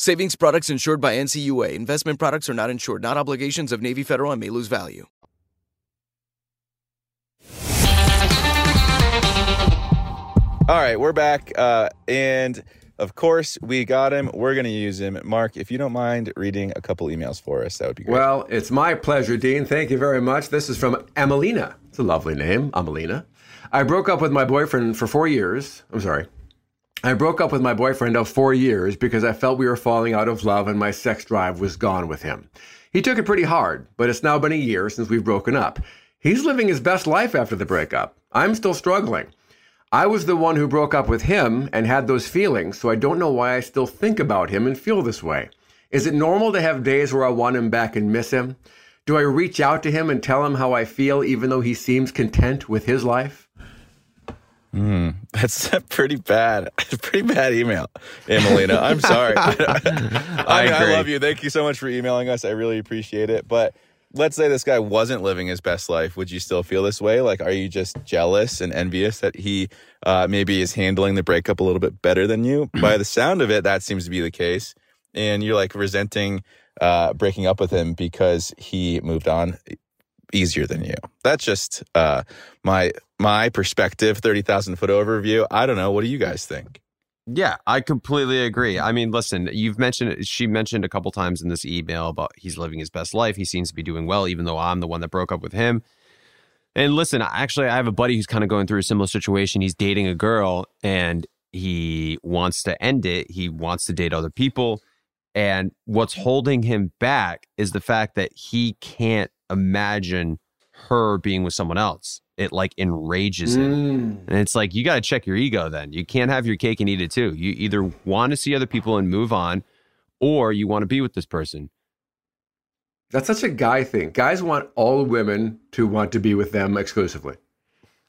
Savings products insured by NCUA. Investment products are not insured, not obligations of Navy Federal and may lose value. All right, we're back. Uh, and of course, we got him. We're going to use him. Mark, if you don't mind reading a couple emails for us, that would be great. Well, it's my pleasure, Dean. Thank you very much. This is from Amelina. It's a lovely name, Amelina. I broke up with my boyfriend for four years. I'm sorry. I broke up with my boyfriend of four years because I felt we were falling out of love and my sex drive was gone with him. He took it pretty hard, but it's now been a year since we've broken up. He's living his best life after the breakup. I'm still struggling. I was the one who broke up with him and had those feelings, so I don't know why I still think about him and feel this way. Is it normal to have days where I want him back and miss him? Do I reach out to him and tell him how I feel even though he seems content with his life? Mm, that's a pretty bad, pretty bad email, Emelina. I'm sorry. I, I, mean, I love you. Thank you so much for emailing us. I really appreciate it. But let's say this guy wasn't living his best life. Would you still feel this way? Like, are you just jealous and envious that he uh, maybe is handling the breakup a little bit better than you? By the sound of it, that seems to be the case. And you're like resenting uh, breaking up with him because he moved on easier than you. That's just uh, my my perspective, thirty thousand foot overview. I don't know. What do you guys think? Yeah, I completely agree. I mean, listen, you've mentioned she mentioned a couple times in this email about he's living his best life. He seems to be doing well, even though I'm the one that broke up with him. And listen, actually, I have a buddy who's kind of going through a similar situation. He's dating a girl and he wants to end it. He wants to date other people. And what's holding him back is the fact that he can't imagine her being with someone else. It like enrages him. Mm. And it's like, you got to check your ego then. You can't have your cake and eat it too. You either want to see other people and move on, or you want to be with this person. That's such a guy thing. Guys want all women to want to be with them exclusively.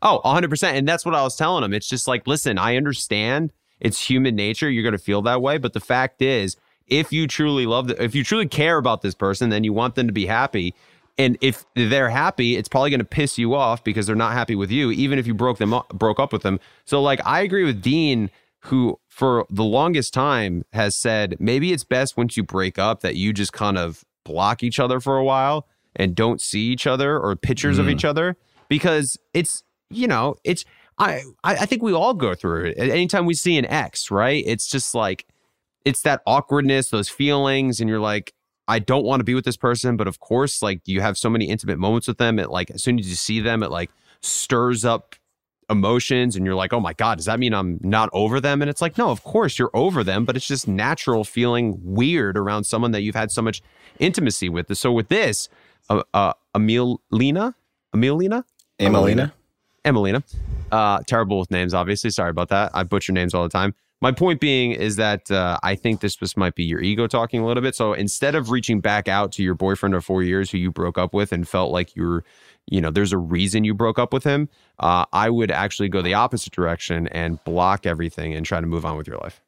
Oh, 100%. And that's what I was telling him. It's just like, listen, I understand it's human nature. You're going to feel that way. But the fact is, if you truly love, the, if you truly care about this person, then you want them to be happy. And if they're happy, it's probably going to piss you off because they're not happy with you, even if you broke them up, broke up with them. So, like, I agree with Dean, who for the longest time has said maybe it's best once you break up that you just kind of block each other for a while and don't see each other or pictures mm. of each other because it's you know it's I I think we all go through it. Anytime we see an ex, right? It's just like it's that awkwardness, those feelings, and you're like, I don't want to be with this person, but of course, like you have so many intimate moments with them. It like as soon as you see them, it like stirs up emotions, and you're like, oh my god, does that mean I'm not over them? And it's like, no, of course you're over them, but it's just natural feeling weird around someone that you've had so much intimacy with. So with this, uh, uh Emilina, Emilina, Emelina, Emelina, uh, terrible with names, obviously. Sorry about that. I butcher names all the time. My point being is that uh, I think this this might be your ego talking a little bit. So instead of reaching back out to your boyfriend of four years who you broke up with and felt like you're, you know, there's a reason you broke up with him, uh, I would actually go the opposite direction and block everything and try to move on with your life.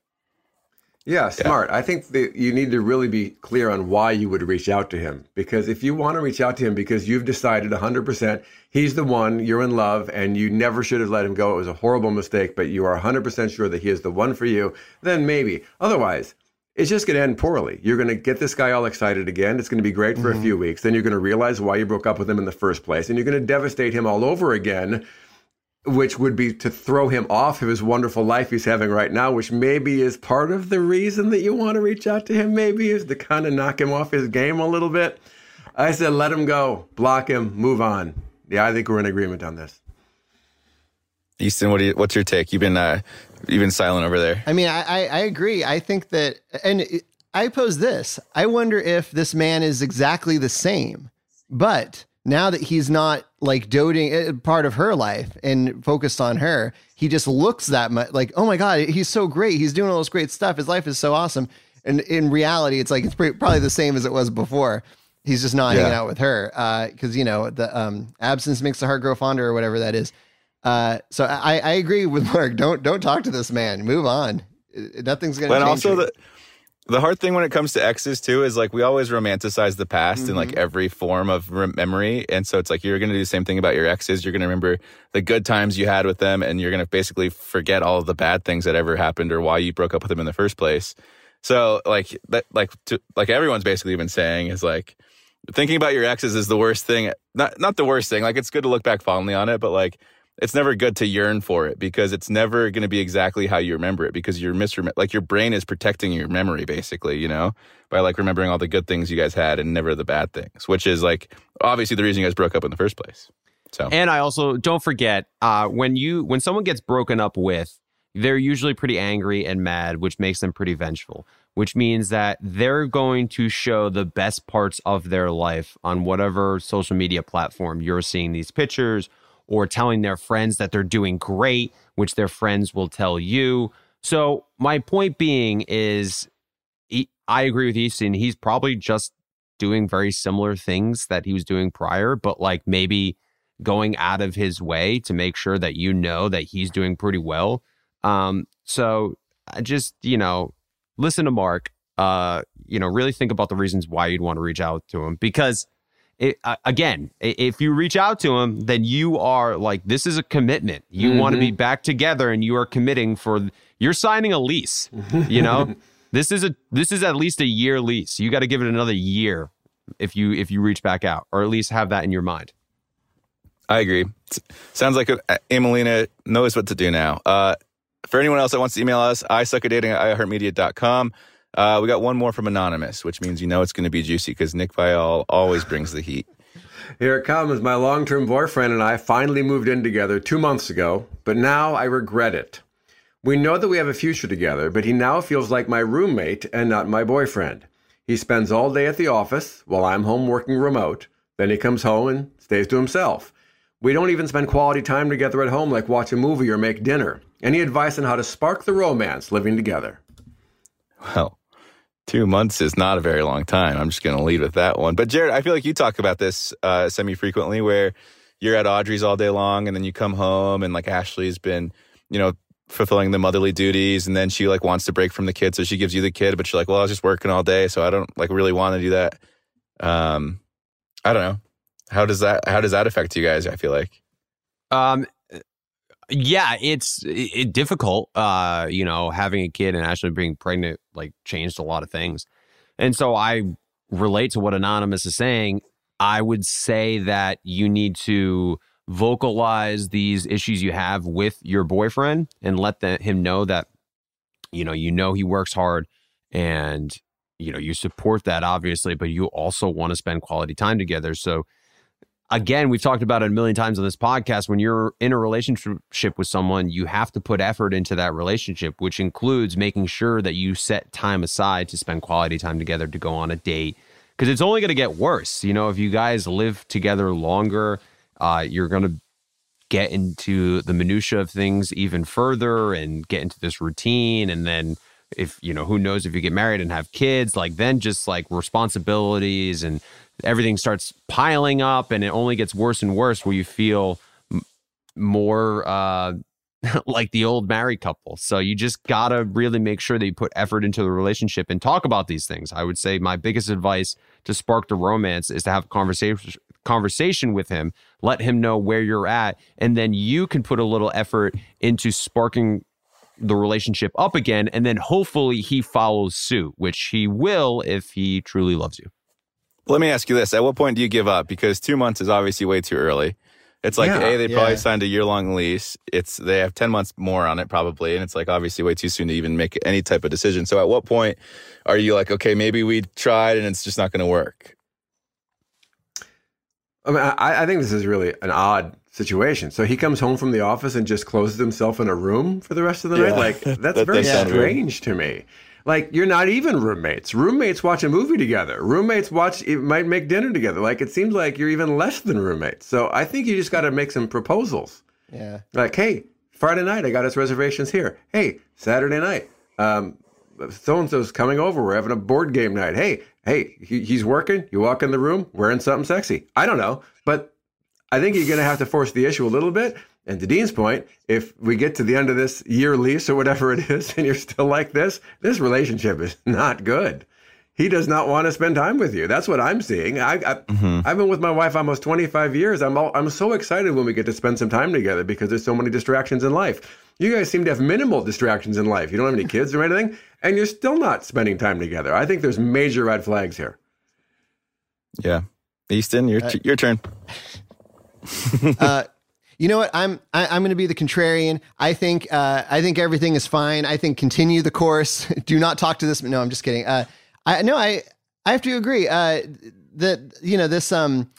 Yeah, smart. Yeah. I think that you need to really be clear on why you would reach out to him. Because if you want to reach out to him because you've decided 100% he's the one, you're in love, and you never should have let him go, it was a horrible mistake, but you are 100% sure that he is the one for you, then maybe. Otherwise, it's just going to end poorly. You're going to get this guy all excited again. It's going to be great for mm-hmm. a few weeks. Then you're going to realize why you broke up with him in the first place, and you're going to devastate him all over again which would be to throw him off of his wonderful life he's having right now, which maybe is part of the reason that you want to reach out to him, maybe is to kind of knock him off his game a little bit. I said, let him go, block him, move on. Yeah, I think we're in agreement on this. Easton, what do you, what's your take? You've been uh, you've been silent over there. I mean, I, I, I agree. I think that, and I pose this. I wonder if this man is exactly the same, but now that he's not like doting uh, part of her life and focused on her, he just looks that much like, oh my god, he's so great. He's doing all this great stuff. His life is so awesome. And in reality, it's like it's pretty, probably the same as it was before. He's just not Yeah. hanging out with her because you know the um, absence makes the heart grow fonder or whatever that is. Uh, so I, I agree with Mark. Don't don't talk to this man. Move on. Uh, Nothing's gonna. But change also the the hard thing when it comes to exes too is like we always romanticize the past in Mm-hmm. like every form of rem- memory, and so it's like you're going to do the same thing about your exes. You're going to remember the good times you had with them, and you're going to basically forget all of the bad things that ever happened or why you broke up with them in the first place. So like that, like to, like everyone's basically been saying is like thinking about your exes is the worst thing. Not not the worst thing. Like it's good to look back fondly on it, but like it's never good to yearn for it because it's never going to be exactly how you remember it because you're misrem- like your brain is protecting your memory basically, you know, by like remembering all the good things you guys had and never the bad things, which is like obviously the reason you guys broke up in the first place. So And I also don't forget uh, when you when someone gets broken up with, they're usually pretty angry and mad, which makes them pretty vengeful. Which means that they're going to show the best parts of their life on whatever social media platform you're seeing these pictures or telling their friends that they're doing great, which their friends will tell you. So my point being is, he- I agree with Easton. He's probably just doing very similar things that he was doing prior, but like maybe going out of his way to make sure that you know that he's doing pretty well. Um, so just, you know, listen to Mark. Uh, you know, really think about the reasons why you'd want to reach out to him because it, uh, again, if you reach out to him, then you are like, this is a commitment. You want to be back together and you are committing for, you're signing a lease, you know, this is a, this is at least a year lease. You got to give it another year if you, if you reach back out or at least have that in your mind. I agree. Sounds like uh, Emelina knows what to do now. Uh, for anyone else that wants to email us, I suck at dating at iheartmedia.com. Uh, we got one more from Anonymous, which means you know it's going to be juicy because Nick Viall always brings the heat. Here it comes. My long term boyfriend and I finally moved in together two months ago, but now I regret it. We know that we have a future together, but he now feels like my roommate and not my boyfriend. He spends all day at the office while I'm home working remote. Then he comes home and stays to himself. We don't even spend quality time together at home like watch a movie or make dinner. Any advice on how to spark the romance living together? Well, two months is not a very long time. I'm just going to lead with that one. But Jared, I feel like you talk about this uh, semi frequently where you're at Audrey's all day long and then you come home and like Ashley's been, you know, fulfilling the motherly duties and then she like wants to break from the kid. So she gives you the kid, but you're like, well, I was just working all day. So I don't like really want to do that. Um, I don't know. How does that, how does that affect you guys? I feel like. Um, yeah, it's it, difficult. Uh, you know, having a kid and actually being pregnant like changed a lot of things, and so I relate to what anonymous is saying. I would say that you need to vocalize these issues you have with your boyfriend and let the, him know that you know you know he works hard and you know you support that obviously but you also want to spend quality time together so again, we've talked about it a million times on this podcast. When you're in a relationship with someone, you have to put effort into that relationship, which includes making sure that you set time aside to spend quality time together to go on a date. Because it's only going to get worse. You know, if you guys live together longer, uh, you're going to get into the minutia of things even further and get into this routine. And then, if you know, who knows if you get married and have kids, like then just like responsibilities and everything starts piling up and it only gets worse and worse where you feel m- more uh like the old married couple. So you just gotta really make sure that you put effort into the relationship and talk about these things. I would say my biggest advice to spark the romance is to have a conversation conversation with him let him know where you're at and then you can put a little effort into sparking the relationship up again and then hopefully he follows suit which he will if he truly loves you Let me ask you this: At what point do you give up? Because two months is obviously way too early. It's like Yeah. a they probably Yeah. signed a year long lease. It's they have ten months more on it probably, and it's like obviously way too soon to even make any type of decision. So at what point are you like, okay, maybe we tried and it's just not going to work? I mean, I, I think this is really an odd situation. So he comes home from the office and just closes himself in a room for the rest of the Yeah. night. Like that's That very weird. strange to me. Like you're not even roommates. Roommates watch a movie together. Roommates watch it might make dinner together. Like it seems like you're even less than roommates. So I think you just got to make some proposals. Yeah. Like, hey, Friday night I got us reservations here. Hey, Saturday night, um, so and so's coming over. We're having a board game night. Hey, hey, he, he's working. You walk in the room wearing something sexy. I don't know, but I think you're going to have to force the issue a little bit. And to Dean's point, if we get to the end of this year lease or whatever it is, and you're still like this, this relationship is not good. He does not want to spend time with you. That's what I'm seeing. I, I, I've been with my wife almost 25 years. I'm all, I'm so excited when we get to spend some time together because there's so many distractions in life. You guys seem to have minimal distractions in life. You don't have any kids or anything, and you're still not spending time together. I think there's major red flags here. Yeah, Easton, your Uh, your turn. uh, you know what? I'm I, I'm going to be the contrarian. I think uh, I think everything is fine. I think continue the course. Do not talk to this. No, I'm just kidding. Uh, I no, I I have to agree. Uh, that you know this um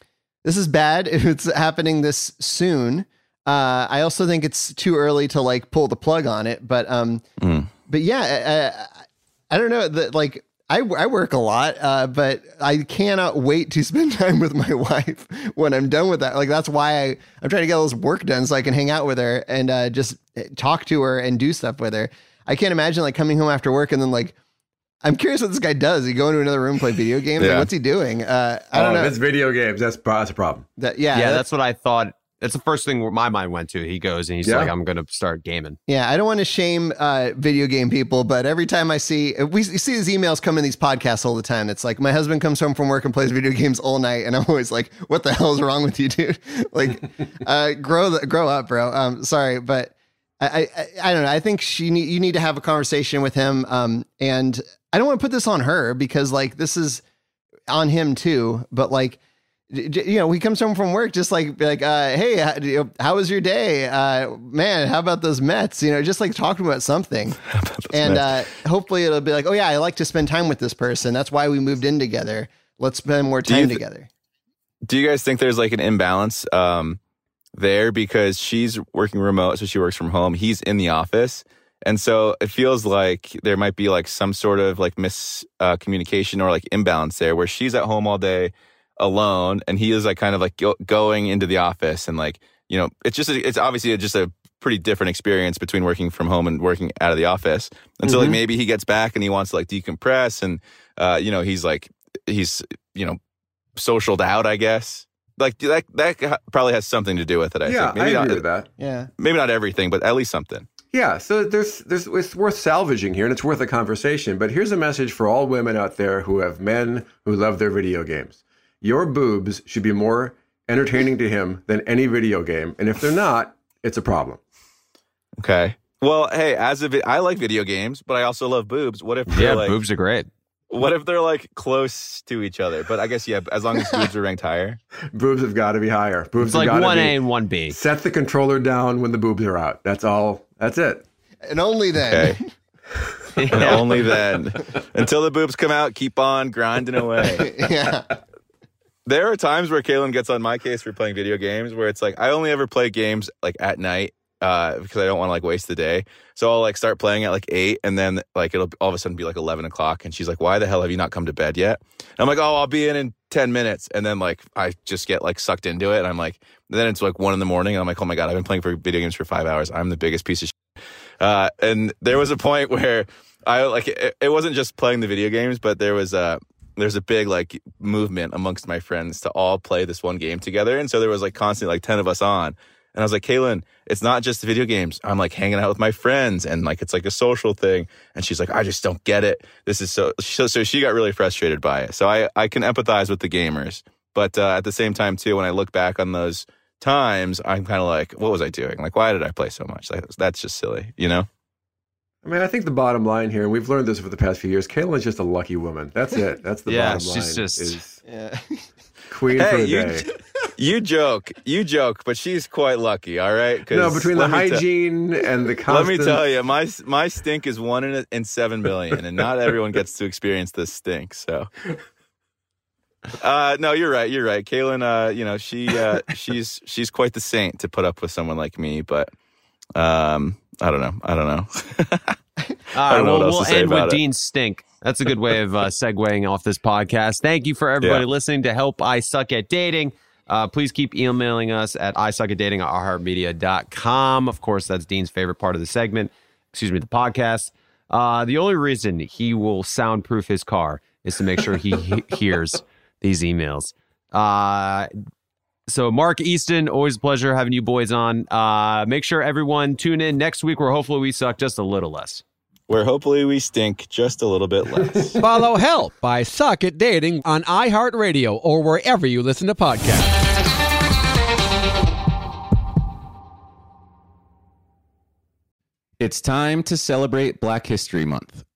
this is bad if it's happening this soon. Uh, I also think it's too early to like pull the plug on it. But um, but yeah, uh, I don't know that like I, I work a lot, uh, but I cannot wait to spend time with my wife when I'm done with that. Like that's why I, I'm trying to get all this work done so I can hang out with her and uh, just talk to her and do stuff with her. I can't imagine like coming home after work and then like I'm curious what this guy does. He go into another room, play video games. Like, what's he doing? Uh, I don't Oh, know. If it's video games, that's, that's a problem. That, yeah, yeah, that- that's what I thought. That's the first thing my mind went to. He goes and he's Yeah. like, "I'm going to start gaming." Yeah, I don't want to shame uh, video game people, but every time I see we you see these emails come in these podcasts all the time. It's like my husband comes home from work and plays video games all night, and I'm always like, "What the hell is wrong with you, dude? like, uh, grow the, grow up, bro." Um, sorry, but I, I I don't know. I think she need, you need to have a conversation with him. Um, and I don't want to put this on her because like this is on him too. But like you know, he comes home from work just like like, uh, hey, how, how was your day? Uh, man, how about those Mets? You know, just like talking about something. and uh, hopefully it'll be like, oh yeah, I like to spend time with this person. That's why we moved in together. Let's spend more Do time th- together. Do you guys think there's like an imbalance um, there because she's working remote, so she works from home. He's in the office, and so it feels like there might be like some sort of like miscommunication uh, or like imbalance there, where she's at home all day alone, and he is like kind of like go- going into the office, and like you know, it's just a, it's obviously just a pretty different experience between working from home and working out of the office. And so like Mhm. maybe he gets back and he wants to like decompress, and uh, you know, he's like he's you know socialed out, I guess. Like that that probably has something to do with it. I Yeah, think. Maybe I agree not, with that. Yeah. Maybe not everything, but at least something. Yeah, so there's there's it's worth salvaging here and it's worth a conversation. But here's a message for all women out there who have men who love their video games. Your boobs should be more entertaining to him than any video game, and if they're not, it's a problem. Okay. Well, hey, as of it, I like video games, but I also love boobs. What if they're Yeah, like, boobs are great. What if they're like close to each other? But I guess yeah, as long as boobs are ranked higher. Boobs have got to be higher. Boobs It's have like one A and one B. Set the controller down when the boobs are out. That's all. That's it. And only then. Okay. And only then. Until the boobs come out, keep on grinding away. yeah. There are times where Caelynn gets on my case for playing video games where it's like I only ever play games like at night uh, because I don't want to like waste the day. So I'll like start playing at like eight and then like it'll all of a sudden be like 11 o'clock. And she's like, why the hell have you not come to bed yet? And I'm like, oh, I'll be in in 10 minutes. And then like I just get like sucked into it. And I'm like, then it's like one in the morning. And I'm like, oh my God, I've been playing for video games for five hours. I'm the biggest piece of shit. Uh, and there was a point where I like it, it wasn't just playing the video games, but there was a there's a big like movement amongst my friends to all play this one game together. And so there was like constantly like 10 of us on. And I was like, Caelynn, it's not just the video games. I'm like hanging out with my friends and like it's like a social thing. And she's like, I just don't get it. This is so so, so she got really frustrated by it. So I, I can empathize with the gamers. But uh, at the same time, too, when I look back on those times, I'm kind of like, what was I doing? Like, why did I play so much? Like, that's just silly, you know? I mean, I think the bottom line here, and we've learned this over the past few years, Caitlin is just a lucky woman. That's it. That's the Yeah, bottom line. she's just- Yeah. queen Hey, for the you- day. You joke, you joke, but she's quite lucky. All right. No, between the let me te- hygiene and the Let me tell you, my my stink is one in, a, in seven billion, and not everyone gets to experience this stink. So, uh, no, you're right. You're right, Caelynn. Uh, you know, she uh, she's she's quite the saint to put up with someone like me, but um, I don't know. I don't know. All I right, well, we'll end with it. Dean's stink. That's a good way of uh, segueing off this podcast. Thank you for everybody Yeah. listening to Help I Suck at Dating. Uh, please keep emailing us at I suck at dating at iheartmedia.com. Of course, that's Dean's favorite part of the segment, excuse me, the podcast. Uh, the only reason he will soundproof his car is to make sure he he- hears these emails. Uh, so, Mark Easton, always a pleasure having you boys on. Uh, make sure everyone tune in next week where hopefully we suck just a little less. Where hopefully we stink just a little bit less. Follow Help by Suck at Dating on iHeartRadio or wherever you listen to podcasts. It's time to celebrate Black History Month